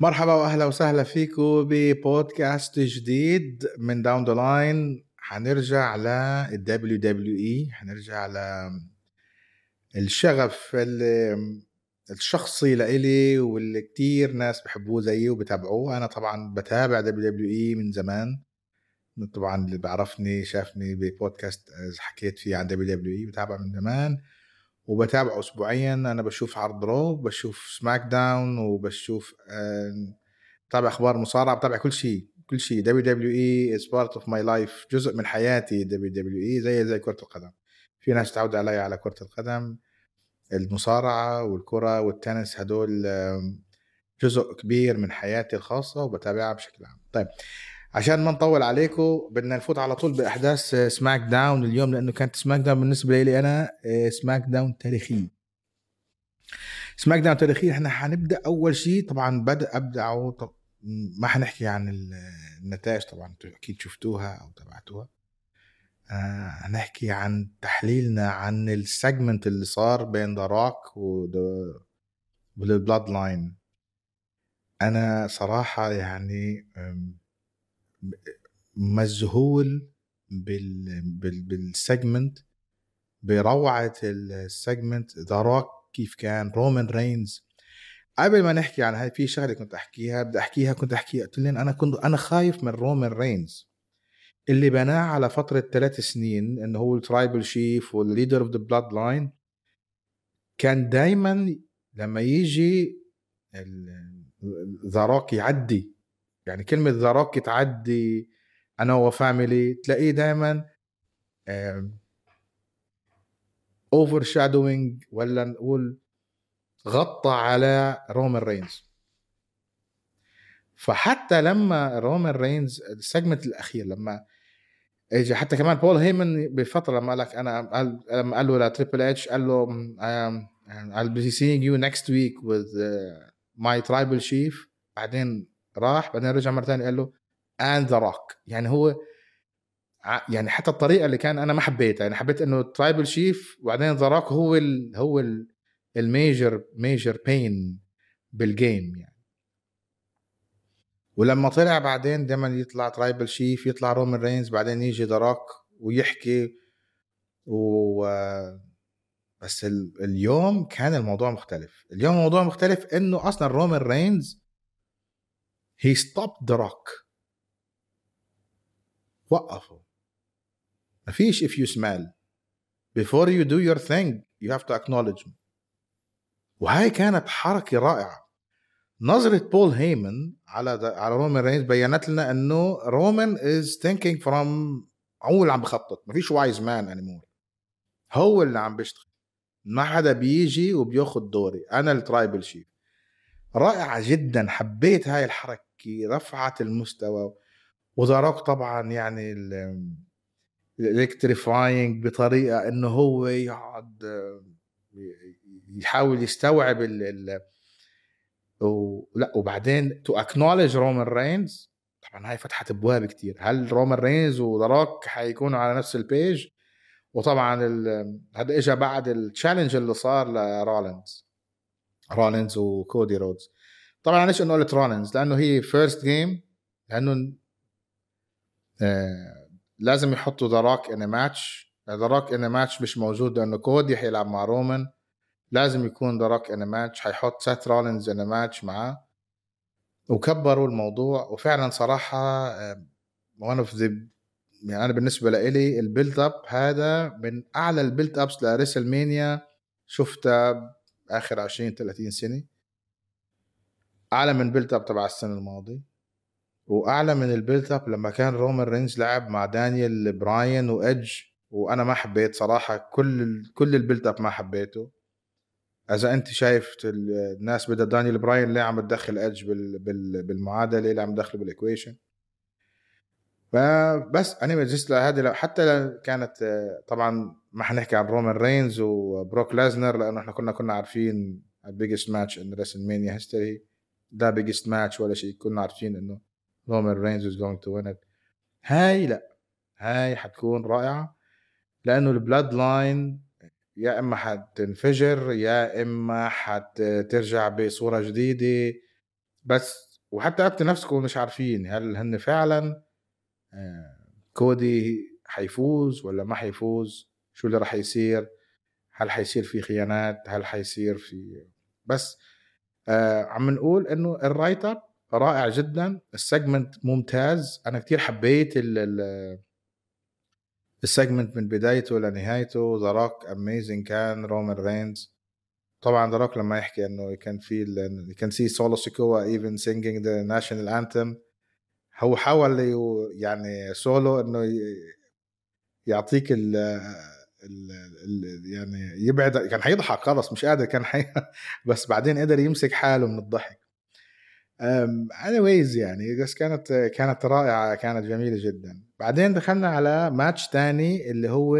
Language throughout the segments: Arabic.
مرحبا واهلا وسهلا فيكم ببودكاست جديد من Down the Line حنرجع لل WWE حنرجع ل الشغف الشخصي لإلي واللي كتير ناس بحبوه زيي وبتابعوه. أنا طبعا بتابع WWE من زمان. طبعا اللي بعرفني شافني ببودكاست حكيت فيه عن WWE بتابع من زمان وبتابعه اسبوعيا. أنا بشوف عرض Raw بشوف SmackDown وبشوف بتابع أخبار مصارعة بتابع كل شيء كل شيء. WWE is part of my life جزء من حياتي WWE زي زي كرة القدم. في ناس تعود علي على كرة القدم. المصارعة والكرة والتنس هدول جزء كبير من حياتي الخاصة وبتابعها بشكل عام. طيب عشان ما نطول عليكم بدنا نفوت على طول بأحداث SmackDown اليوم لأنه كانت SmackDown بالنسبة لي أنا SmackDown تاريخي. SmackDown تاريخي إحنا حنبدأ أول شيء طبعا بدأ ابدعوا طب ما حنحكي عن النتائج طبعا أكيد شفتوها أو تابعتوها. آه هنحكي عن تحليلنا عن ال segment اللي صار بين ذا روك وال Bloodline أنا صراحة يعني مذهول بال بال بال segment بروعة ال segment ذا روك كيف كان؟ رومان رينز قبل ما نحكي عن هاي في شغلة كنت أحكيها بدي أحكيها كنت احكيها قلت لهم أنا كنت أنا خايف من رومان رينز اللي بناه على فترة ثلاث سنين إنه هو ال Tribal Chief وال leader of the Bloodline كان دائما لما يجي ذا روك يعدي. يعني كلمة ذا روك تعدي أنا وفاميلي تلاقيه دائما overshadowing ولا نقول غطى على رومان رينز فحتى لما رومان رينز ال segment الأخير لما اجى حتى كمان بول هيمن بفترة لما قال لك أنا قال لما قال له لتريبل اتش قال له I'll be seeing you next week with uh, my tribal chief. بعدين راح بعدين رجع مرة ثانية قال له and the rock. يعني هو يعني حتى الطريقة اللي كان أنا ما حبيتها يعني حبيت إنه Tribal Chief وبعدين ذا روك هو ال هو ال major major بين بال game يعني. ولما طلع بعدين دائما يطلع Tribal Chief يطلع رومان رينز بعدين يجي ذا روك ويحكي و بس اليوم كان الموضوع مختلف. اليوم الموضوع مختلف إنه أصلا رومان رينز he stopped the rock. وقفه. ما فيش if you smell before you do your thing you have to acknowledge me وهاي كانت حركة رائعة. نظرة بول هيمن على على رومان رينز بينت لنا إنه رومان is thinking from هو اللي عم بخطط. ما فيش wise man anymore هو اللي عم بيشتغل. ما حدا بيجي وبياخد دوري. أنا ال Tribal Chief رائعة جدا. حبيت هاي الحركة. رفعت المستوى وذا روك طبعا يعني ال electrifying بطريقة إنه هو يقعد يحاول يستوعب ال ال لا وبعدين to acknowledge رومان رينز طبعا هاي فتحت أبواب كتير. هل رومان رينز وذا روك حيكونوا على نفس ال page وطبعا هذا اجى بعد ال challenge اللي صار لرولينز رولينز وكودي رودز طبعا ليش إنه قلت رولينز لأنه هي first game لأنه آه لازم يحطوا ذا روك in match ذا روك in match مش موجود لأنه كودي حيلعب مع رومان لازم يكون ذا روك in match حيحط سيث رولينز in match معاه. وكبروا الموضوع وفعلا صراحة one of the يعني أنا بالنسبة لإلي ال build up هذا من أعلى ال build ups ل WrestleMania شفتها اخر 20 30 سنة. أعلى من build up تبع السنة الماضية وأعلى من ال build up لما كان رومان رينز لعب مع دانيال براين وإيدج وأنا ما حبيت صراحة كل كل ال build up ما حبيته. إذا أنت شايف الناس بدها دانيال براين ليه عم تدخل ايدج بالمعادلة؟ ليه عم تدخله بال equation فبس أنا just هذه حتى كانت طبعا ما حنحكي عن رومان رينز وبروك لازنر لأنه إحنا كنا كنا عارفين ال biggest match in WrestleMania history ده biggest match ولا شيء كنا عارفين إنه رومان رينز is going to win هاي لا هاي حتكون رائعة لأنه ال Bloodline يا إما حتنفجر يا إما حترجع بصورة جديدة. بس وحتى انت نفسكم مش عارفين هل هن فعلا آه، كودي حيفوز ولا ما حيفوز؟ شو اللي راح يصير؟ هل حيصير في خيانات؟ هل حيصير في؟ بس آه عم نقول إنه ال write up رائع جدا. ال segment ممتاز. أنا كتير حبيت ال segment من بدايته لنهايته. ذا روك amazing كان. رومان رينز طبعا ذا روك لما يحكي إنه كان في كان سي سولو سيكوا even singing the national anthem هو حاول يعني سولو إنه يعطيك ال ال يعني يبعد كان حيضحك خلص مش قادر كان حي بس بعدين قدر يمسك حاله من الضحك. anyways يعني بس كانت كانت رائعة كانت جميلة جدا. بعدين دخلنا على ماتش تاني اللي هو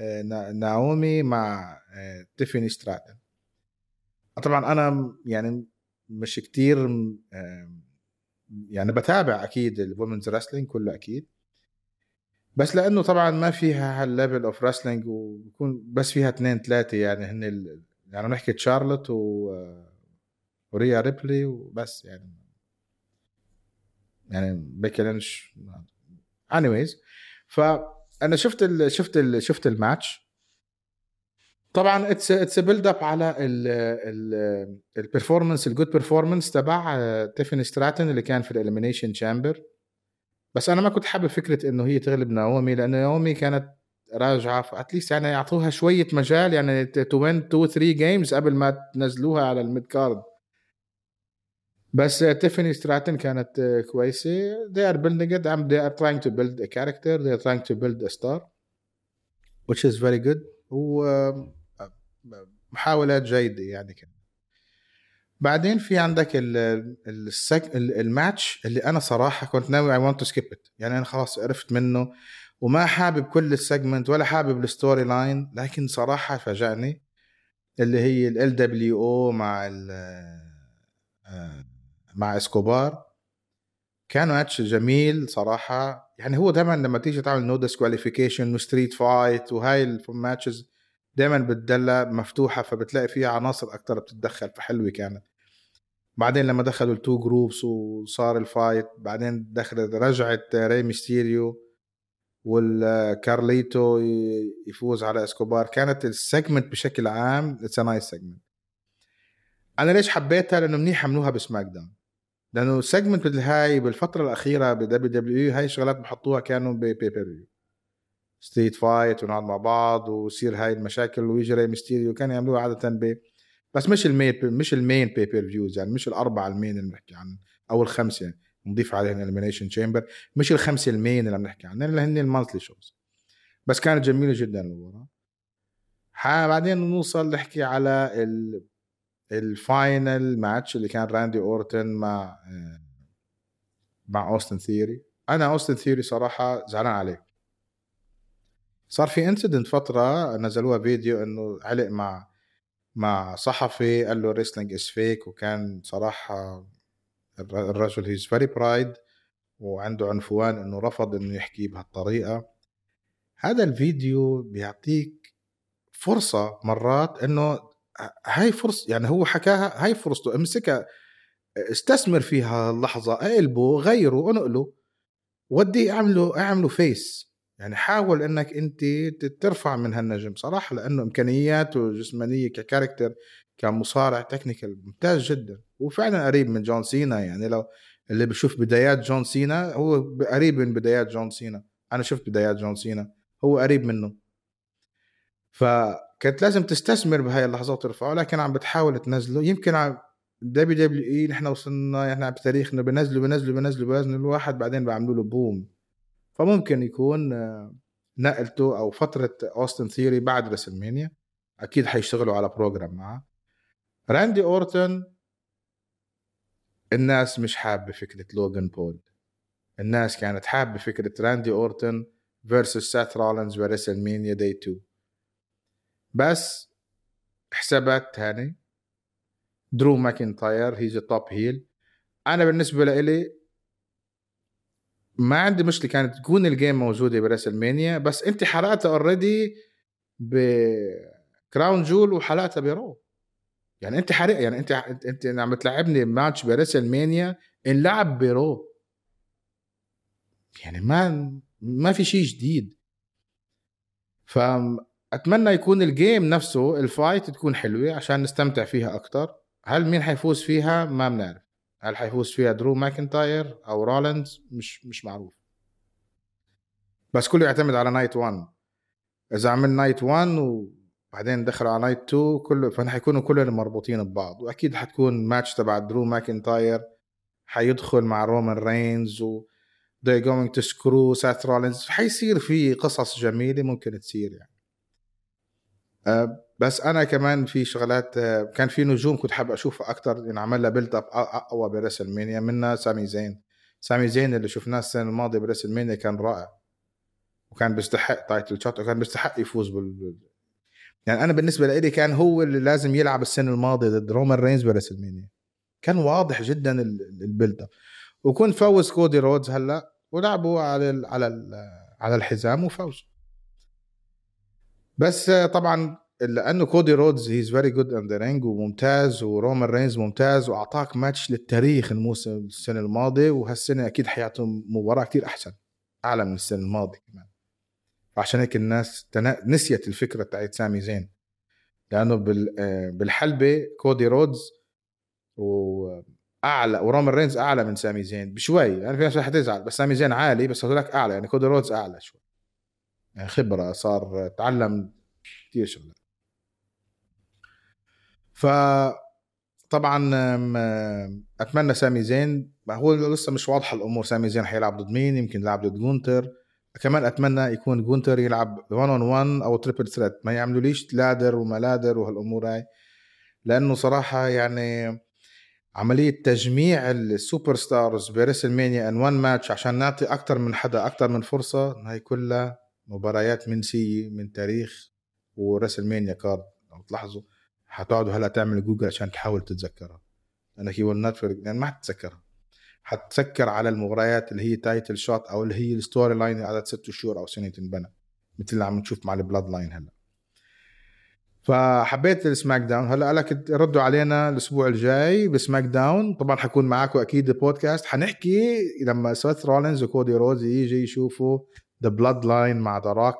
آه، ناومي مع آه، تيفاني ستراتن. طبعا أنا يعني مش كتير يعني بتابع أكيد ال women's wrestling كله أكيد. بس لأنه طبعا ما فيها هال level of wrestling وبكون بس فيها اثنين ثلاثة يعني هن ال... يعني نحكي تشارلوت و ريا ريبلي وبس يعني. يعني بيكي لينش anyways فانا شفت ال شفت ال شفت الماتش. طبعا it's it's build up على ال performance ال good performance تبع تيفاني ستراتن اللي كان في ال Elimination Chamber بس أنا ما كنت حابب فكرة إنه هي تغلب ناومي لأنه ناومي كانت راجعة ف at least يعني يعطوها شوية مجال يعني to win 2 3 games قبل ما تنزلوها على ال mid card. بس تيفاني ستراتن كانت كويسة. They are building it. They are trying to build a character. They are trying to build a star. Which is very good. و محاولات جيدة يعني كان بعدين في عندك. الماتش اللي أنا صراحة كنت ناوي I want to skip it يعني أنا خلاص عرفت منه وما حابب كل ال segment ولا حابب ال storyline لكن صراحة فاجأني. اللي هي ال LWO مع ال آه، مع إسكوبار. كان ماتش جميل صراحة. يعني هو دائما لما تيجي تعمل no disqualification و street fight وهاي ال matches دائما بتدلى مفتوحة فبتلاقي فيها عناصر أكثر بتتدخل فحلوة كانت. بعدين لما دخلوا ال two groups وصار ال fight بعدين دخلت رجعت ري ميستيريو والكارليتو يفوز على إسكوبار. كانت ال segment بشكل عام it's nice segment أنا ليش حبيتها؟ لأنه منيح عملوها بسماك داون لأنه ال segment مثل هاي بالفترة الأخيرة بدبليو دبليو اي هاي الشغلات بحطوها كانوا ب pay-per-view street fight ونقعد مع بعض ويصير هاي المشاكل. ويجي ري ميستيريو كانوا يعملوها عادة ب بس مش ال main مش ال main pay-per-views يعني مش الأربعة ال main اللي بنحكي عنهم أو الخمسه نضيف عليهم Elimination Chamber مش الخمسه ال main اللي عم نحكي عنهم اللي هن ال monthly shows بس كانت جميلة جدا المباراه بعدين نوصل نحكي على ال ال final match اللي كان راندي أورتن مع مع اوستن ثيري أنا اوستن ثيري صراحة زعلان عليه. صار في incident فترة نزلوها فيديو إنه علق مع مع صحفي قال له wrestling is fake وكان صراحة الرجل has very pride وعنده عنفوان إنه رفض إنه يحكي بهالطريقة. هذا الفيديو بيعطيك فرصة مرات إنه هاي فرصة يعني هو حكاها هاي فرصته امسكها استثمر فيها اللحظة قلبه غيره انقله ودي اعمله اعمله face يعني حاول إنك أنت ترفع من هالنجم. صراحة لأنه امكانياته جسمانية ك character كمصارع technical ممتاز جدا. وفعلا قريب من جون سينا يعني لو اللي بشوف بدايات جون سينا هو قريب من بدايات جون سينا أنا شفت بدايات جون سينا هو قريب منه. ف كانت لازم تستثمر بهاي اللحظات وترفعه. لكن عم بتحاول تنزله. يمكن عم دبليو دبليو اي نحن وصلنا إحنا بتاريخنا بنزلوا بنزلوا بنزلوا بنزلوا الواحد بعدين بيعملوا له boom فممكن يكون آه، نقلته أو فترة اوستن ثيوري بعد ريسلمانيا أكيد حيشتغلوا على program معه راندي اورتون الناس مش حابة فكرة لوجان بول. الناس كانت حابة فكرة راندي اورتون versus ساث رولينز وريسلمانيا day 2 بس حسابات تاني. درو ماكنتاير he's top heel أنا بالنسبة لي ما عندي مشكلة كانت تكون ال game موجودة بريسل مانيا بس أنت حرقتها already ب Crown Jewel وحرقتها bro يعني أنت حرق يعني أنت أنت عم تلعبني ماتش بريسل مانيا انلعب bro يعني ما ما في شيء جديد. فاتمنى يكون ال game نفسه ال fight تكون حلوة عشان نستمتع فيها أكثر هل مين حيفوز فيها؟ ما بنعرف. هل حيفوز فيها درو ماكنتاير أو رولينز؟ مش مش معروف. بس كله يعتمد على night 1 إذا عمل night 1 وبعدين دخلوا على night 2 كله فهم حيكونوا كلهم مربوطين ببعض. وأكيد حتكون ماتش تبع درو ماكنتاير. حيدخل مع رومان رينز و they're going to screw ساث رولينز حيصير في قصص جميلة ممكن تصير يعني. أه بس أنا كمان في شغلات أه كان في نجوم كنت حابب أشوفها أكثر انعمل لها build up أقوى بريسل مانيا منها سامي زين. سامي زين اللي شفناه السنة الماضية ب WrestleMania كان رائع. وكان بيستحق title shot وكان بيستحق يفوز بال يعني أنا بالنسبة لي كان هو اللي لازم يلعب السنة الماضية ضد رومان رينز ب WrestleMania كان واضح جدا ال build up وكنت فوز كودي رودز هلأ ولعبوا على ال على ال على الحزام وفوزوا. بس طبعا لأنه كودي رودز he's very good in the ring وممتاز ورومان رينز ممتاز وأعطاك ماتش للتاريخ الموسم السنة الماضية وهالسنة أكيد حيعطوا مباراة كثير أحسن أعلى من السنة الماضية كمان. عشان هيك الناس نسيت الفكرة تاعت سامي زين. لأنه بالحلبة كودي رودز و اعلى ورومان رينز أعلى من سامي زين بشوي. يعني في ناس حتزعل بس سامي زين عالي بس هذولك أعلى يعني كودي رودز أعلى شوي. يعني خبرة صار تعلم كثير شغلات. ف طبعا أتمنى سامي زين هو لسه مش واضحة الأمور سامي زين حيلعب ضد مين؟ يمكن يلعب ضد جونتر. كمان أتمنى يكون جونتر يلعب 1 on 1 أو triple threat ما يعملوا ليش ladder وملادر وهالأمور هاي. لأنه صراحة يعني عملية تجميع ال superstars ب WrestleMania in one match عشان نعطي أكثر من حدا أكثر من فرصة هاي كلها مباريات منسيه من تاريخ WrestleMania card لو تلاحظوا. حتقعدوا هلا تعمل جوجل عشان تحاول تتذكرها. لانك يو نوت يعني ما حتتذكرها حتسكر على المباريات اللي هي title shot أو اللي هي ال storyline على ست شهور أو سنة تنبنى. مثل اللي عم نشوف مع ال Bloodline هلا. فحبيت ال SmackDown هلا قالك ردوا علينا الأسبوع الجاي ب SmackDown طبعا حكون معاكم أكيد بودكاست حنحكي لما سيث رولينز وكودي رودز يجي يشوفوا The Bloodline مع The Rock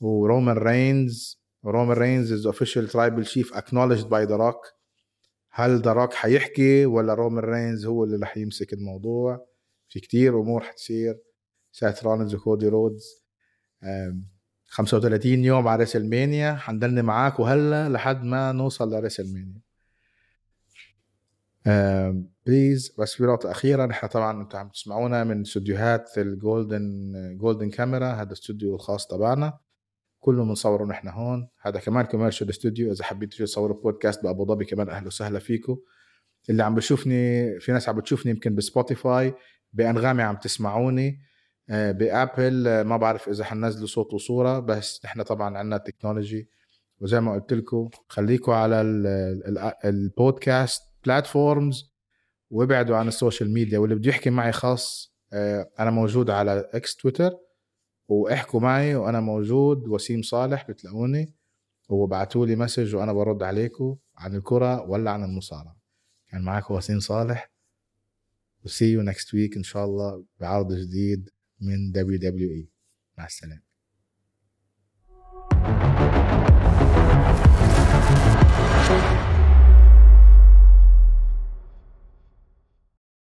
ورومان رينز رومان رينز is official Tribal Chief acknowledged by The Rock هل The Rock حيحكي ولا رومان رينز هو اللي رح يمسك الموضوع؟ في كتير أمور حتصير. سيث رولينز وكودي رودز 35 يوم على WrestleMania حنضلني معاك وهلا لحد ما نوصل ل WrestleMania please بس في نقطة أخيرة. نحن طبعا أنتم عم تسمعونا من استديوهات ال Golden Golden Camera هذا الاستوديو الخاص تبعنا. كله بنصوره نحن هون. هذا كمان commercial studio إذا حبيتوا تصوروا بودكاست بأبو ظبي كمان أهلا وسهلا فيكم اللي عم بشوفني في ناس عم بتشوفني يمكن ب Spotify بأنغامي عم تسمعوني آه، ب Apple آه، ما بعرف إذا حننزلوا صوت وصورة بس نحن طبعا عندنا ال technology وزي ما قلت لكم خليكم على ال podcast platforms وابعدوا عن ال social media. واللي بده يحكي معي خاص آه، أنا موجود على X Twitter واحكوا معي وأنا موجود وسيم صالح بتلاقوني وبعتوا لي message وأنا برد عليكم عن الكرة ولا عن المصارعة. كان معاكم وسيم صالح. و see you next week إن شاء الله بعرض جديد من WWE. مع السلامة.